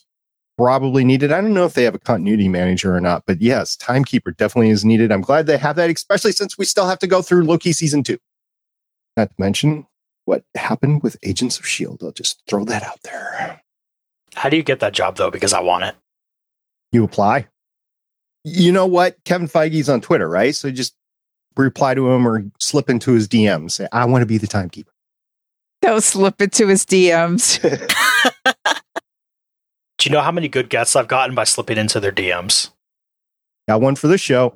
probably needed. I don't know if they have a continuity manager or not, but yes, timekeeper definitely is needed. I'm glad they have that, especially since we still have to go through Loki season two. Not to mention what happened with Agents of S.H.I.E.L.D. I'll just throw that out there. How do you get that job though? Because I want it. You apply. You know what? Kevin Feige's on Twitter, right? So just reply to him or slip into his DMs. Say, I want to be the timekeeper. They'll slip into his DMs. Do you know how many good guests I've gotten by slipping into their DMs? Got one for the show.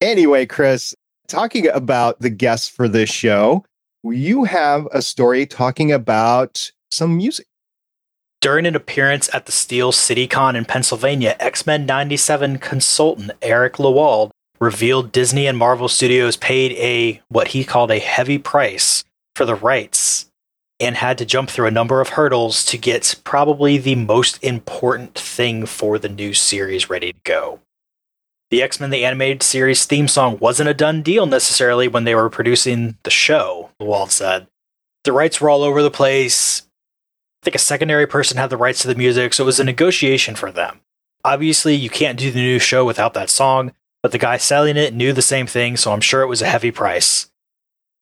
Anyway, Chris, talking about the guests for this show, you have a story talking about some music. During an appearance at the Steel City Con in Pennsylvania, X Men 97 consultant Eric Lewald revealed Disney and Marvel Studios paid a what he called a heavy price for the rights and had to jump through a number of hurdles to get probably the most important thing for the new series ready to go. The X Men the Animated Series theme song wasn't a done deal necessarily when they were producing the show, Lewald said. The rights were all over the place. I think a secondary person had the rights to the music, so it was a negotiation for them. Obviously, you can't do the new show without that song, but the guy selling it knew the same thing, so I'm sure it was a heavy price.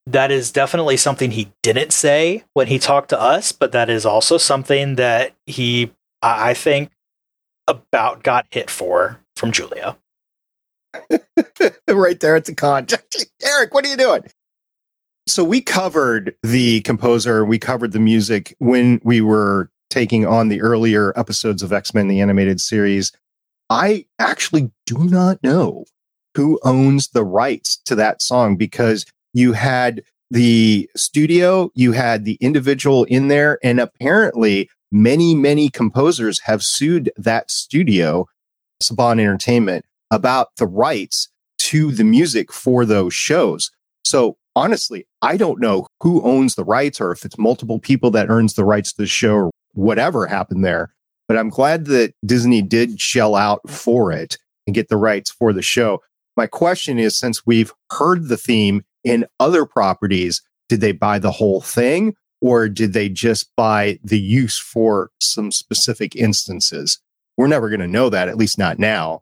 That is definitely something he didn't say when he talked to us, but that is also something that he, I think, about got hit for from Julia. right there at the con. Eric, what are you doing? So we covered the composer, we covered the music when we were taking on the earlier episodes of X Men, the animated series. I actually do not know who owns the rights to that song because you had the studio, you had the individual in there, and apparently many, many composers have sued that studio, Saban Entertainment, about the rights to the music for those shows. So honestly, I don't know who owns the rights or if it's multiple people that earns the rights to the show or whatever happened there. But I'm glad that Disney did shell out for it and get the rights for the show. My question is since we've heard the theme in other properties, did they buy the whole thing or did they just buy the use for some specific instances? We're never going to know that, at least not now.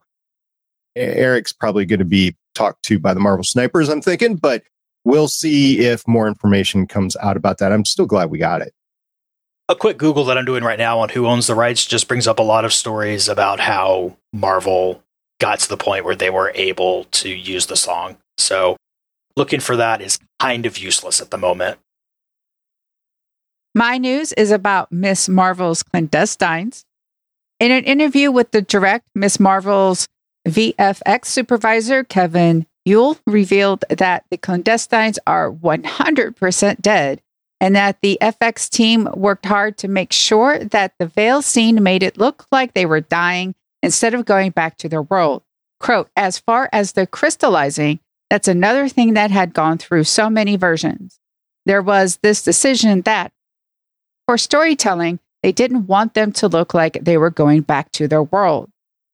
Eric's probably going to be talked to by the Marvel snipers, I'm thinking, but we'll see if more information comes out about that. I'm still glad we got it. A quick Google that I'm doing right now on who owns the rights just brings up a lot of stories about how Marvel got to the point where they were able to use the song. So looking for that is kind of useless at the moment. My news is about Miss Marvel's clandestines. In an interview with the direct, Miss Marvel's VFX supervisor, Kevin Yule, revealed that the clandestines are 100% dead and that the FX team worked hard to make sure that the veil scene made it look like they were dying instead of going back to their world. Quote, as far as the crystallizing, that's another thing that had gone through so many versions. There was this decision that for storytelling, they didn't want them to look like they were going back to their world.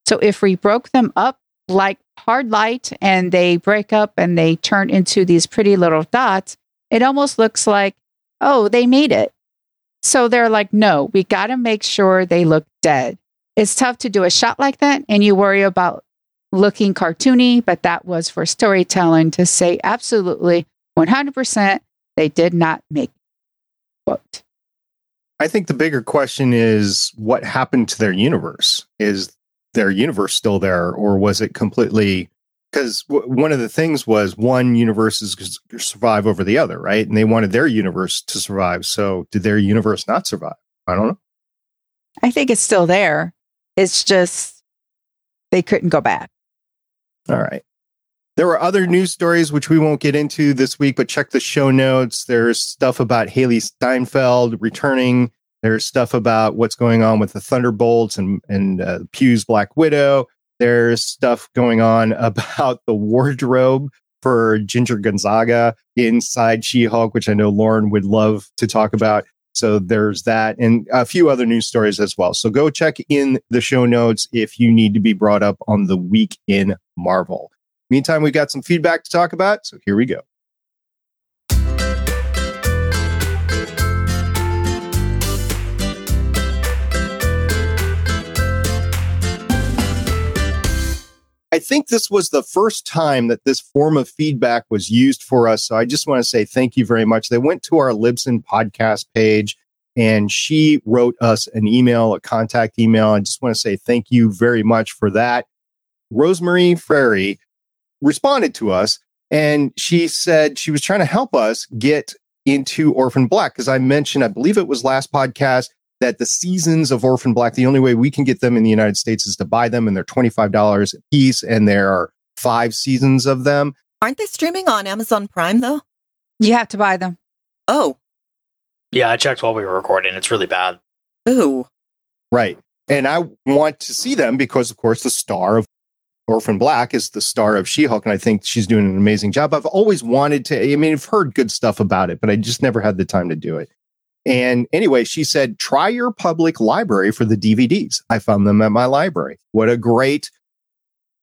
So if we broke them up like hard light and they break up and they turn into these pretty little dots, it almost looks like, oh, they made it. So they're like, no, we got to make sure they look dead. It's tough to do a shot like that and you worry about looking cartoony, but that was for storytelling to say absolutely 100% they did not make quote. I think the bigger question is what happened to their universe? Is their universe still there or was it completely because w- one of the things was one universe is survive over the other, right? And they wanted their universe to survive. So did their universe not survive? I don't know. I think it's still there. It's just they couldn't go back. All right. There were other news stories which we won't get into this week, but check the show notes. There's stuff about Hailee Steinfeld returning There's stuff about what's going on with the Thunderbolts and and uh, Pugh's Black Widow. There's stuff going on about the wardrobe for Ginger Gonzaga inside She-Hulk, which I know Lauren would love to talk about. So there's that and a few other news stories as well. So go check in the show notes if you need to be brought up on the week in Marvel. Meantime, we've got some feedback to talk about. So here we go. I think this was the first time that this form of feedback was used for us. So I just want to say thank you very much. They went to our Libsyn podcast page and she wrote us an email, a contact email. I just want to say thank you very much for that. Rosemary Frary responded to us and she said she was trying to help us get into Orphan Black because I mentioned, I believe it was last podcast, that the seasons of Orphan Black, the only way we can get them in the United States is to buy them, and they're $25 a piece, and there are five seasons of them. Aren't they streaming on Amazon Prime, though? You have to buy them. Oh. Yeah, I checked while we were recording. It's really bad. Ooh. Right. And I want to see them because, of course, the star of Orphan Black is the star of She Hulk, and I think she's doing an amazing job. I've always wanted to, I mean, I've heard good stuff about it, but I just never had the time to do it. And anyway, she said, try your public library for the DVDs. I found them at my library. What a great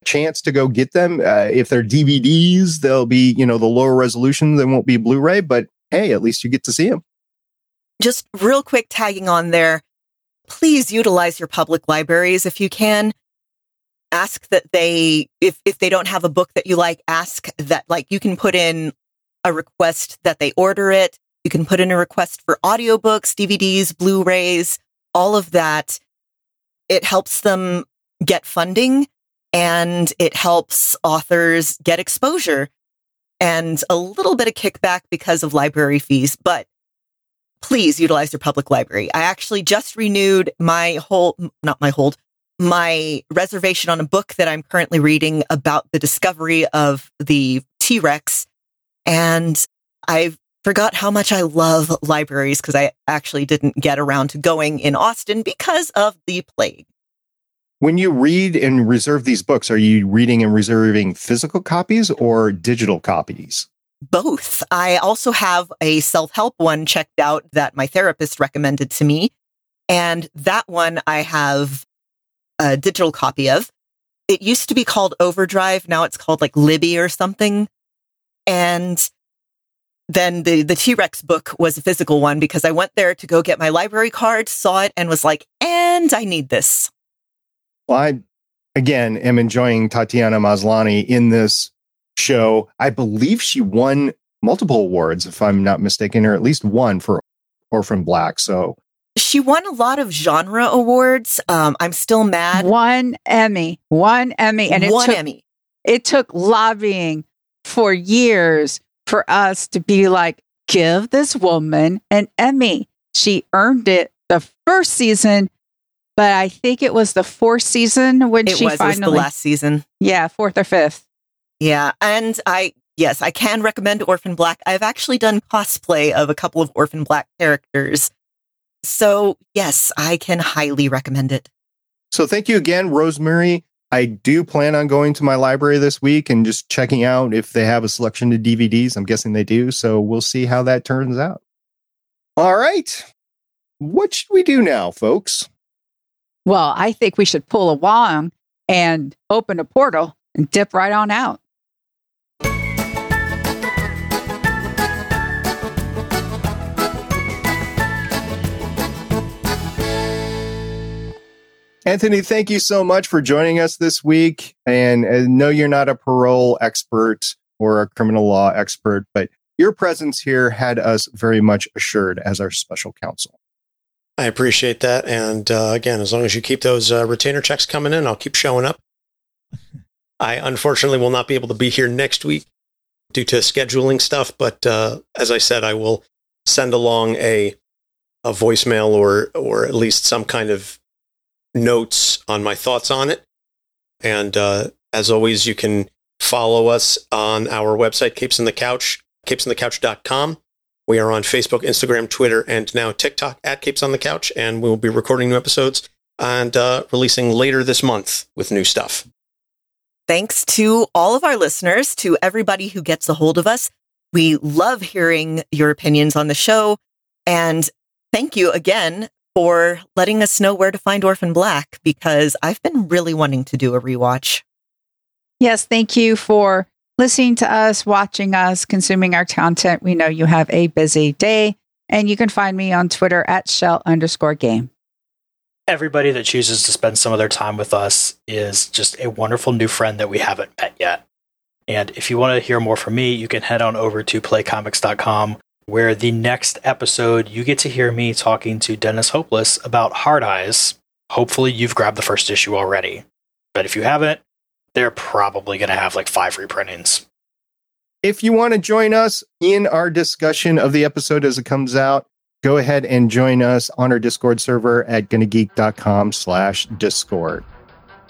chance to go get them. Uh, if they're DVDs, they'll be, you know, the lower resolution. They won't be Blu ray, but hey, at least you get to see them. Just real quick tagging on there. Please utilize your public libraries if you can. Ask that they, if, if they don't have a book that you like, ask that, like, you can put in a request that they order it you can put in a request for audiobooks, DVDs, Blu-rays, all of that. It helps them get funding and it helps authors get exposure and a little bit of kickback because of library fees, but please utilize your public library. I actually just renewed my whole, not my hold, my reservation on a book that I'm currently reading about the discovery of the T-Rex. And I've forgot how much I love libraries because I actually didn't get around to going in Austin because of the plague. When you read and reserve these books, are you reading and reserving physical copies or digital copies? Both. I also have a self help one checked out that my therapist recommended to me. And that one I have a digital copy of. It used to be called Overdrive. Now it's called like Libby or something. And then the the T-Rex book was a physical one because I went there to go get my library card, saw it and was like, "And I need this." Well, I again am enjoying Tatiana Maslany in this show. I believe she won multiple awards if I'm not mistaken or at least one for Orphan Black. So she won a lot of genre awards. Um, I'm still mad. One Emmy, one Emmy, and it one took, Emmy. It took lobbying for years for us to be like, give this woman an Emmy. She earned it the first season, but I think it was the fourth season when it she was, finally it was the last season. Yeah, fourth or fifth. Yeah, and I yes, I can recommend Orphan Black. I've actually done cosplay of a couple of Orphan Black characters. So, yes, I can highly recommend it. So, thank you again, Rosemary. I do plan on going to my library this week and just checking out if they have a selection of DVDs. I'm guessing they do. So we'll see how that turns out. All right. What should we do now, folks? Well, I think we should pull a wand and open a portal and dip right on out. Anthony, thank you so much for joining us this week. And I know you're not a parole expert or a criminal law expert, but your presence here had us very much assured as our special counsel. I appreciate that. And uh, again, as long as you keep those uh, retainer checks coming in, I'll keep showing up. I unfortunately will not be able to be here next week due to scheduling stuff, but uh, as I said, I will send along a a voicemail or or at least some kind of notes on my thoughts on it. And uh, as always, you can follow us on our website, Capes in the Couch, capesonthecouch.com, We are on Facebook, Instagram, Twitter, and now TikTok at Capes on the Couch, and we will be recording new episodes and uh, releasing later this month with new stuff. Thanks to all of our listeners, to everybody who gets a hold of us. We love hearing your opinions on the show. And thank you again for letting us know where to find Orphan Black because I've been really wanting to do a rewatch. Yes, thank you for listening to us, watching us, consuming our content. We know you have a busy day, and you can find me on Twitter at shell underscore game. Everybody that chooses to spend some of their time with us is just a wonderful new friend that we haven't met yet. And if you want to hear more from me, you can head on over to playcomics.com, where the next episode you get to hear me talking to Dennis Hopeless about Hard Eyes. Hopefully, you've grabbed the first issue already. But if you haven't, they're probably going to have like five reprintings. If you want to join us in our discussion of the episode as it comes out, go ahead and join us on our Discord server at gonnageek.com slash Discord.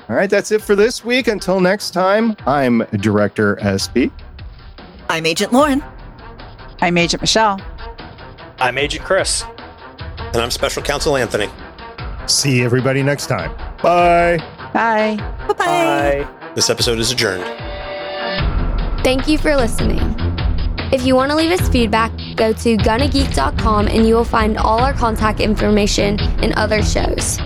All right, that's it for this week. Until next time, I'm Director SP. I'm Agent Lauren. I'm Agent Michelle. I'm Agent Chris. And I'm Special Counsel Anthony. See everybody next time. Bye. Bye. Bye-bye. Bye. This episode is adjourned. Thank you for listening. If you want to leave us feedback, go to gonnageek.com and you will find all our contact information and other shows.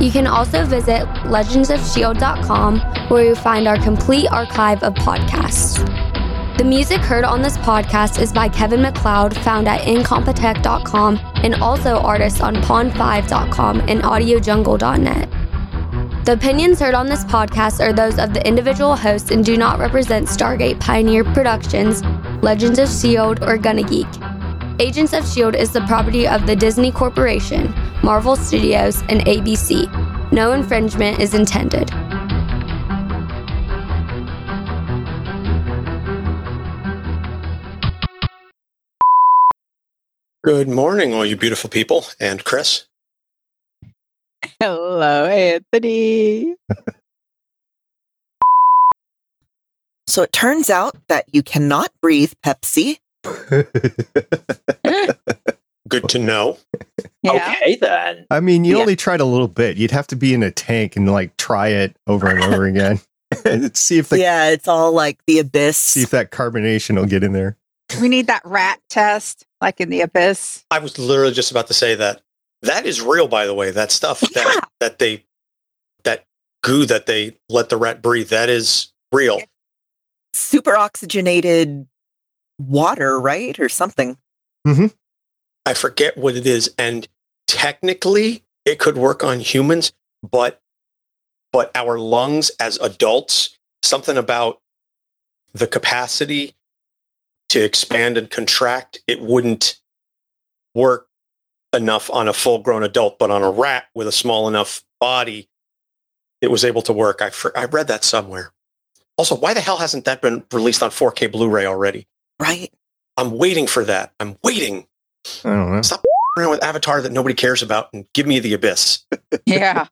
You can also visit legendsofshield.com where you'll find our complete archive of podcasts. The music heard on this podcast is by Kevin MacLeod, found at incompetech.com, and also artists on pond5.com and audiojungle.net. The opinions heard on this podcast are those of the individual hosts and do not represent Stargate Pioneer Productions, Legends of S.H.I.E.L.D., or Gonna Geek. Agents of S.H.I.E.L.D. is the property of the Disney Corporation, Marvel Studios, and ABC. No infringement is intended. Good morning, all you beautiful people. And Chris. Hello, Anthony. So it turns out that you cannot breathe Pepsi. Good to know. Yeah. Okay, then. I mean, you Yeah. only tried a little bit. You'd have to be in a tank and like try it over and over again. and see if the yeah, it's all like the abyss. see if that carbonation will get in there. We need that rat test, like in the abyss. I was literally just about to say that. That is real, by the way. That stuff that Yeah. that they that goo that they let the rat breathe. That is real. Super oxygenated water, right? Or something. Mm-hmm. I forget what it is, and technically it could work on humans, but but our lungs as adults, something about the capacity to expand and contract, it wouldn't work enough on a full grown adult, but on a rat with a small enough body, it was able to work. I, fr- I read that somewhere. Also, why the hell hasn't that been released on 4K Blu ray already? Right? I'm waiting for that. I'm waiting. I don't know. Stop around with Avatar that nobody cares about and give me the abyss. Yeah.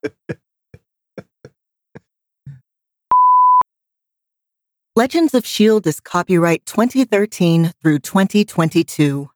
Legends of S.H.I.E.L.D. is copyright 2013 through 2022.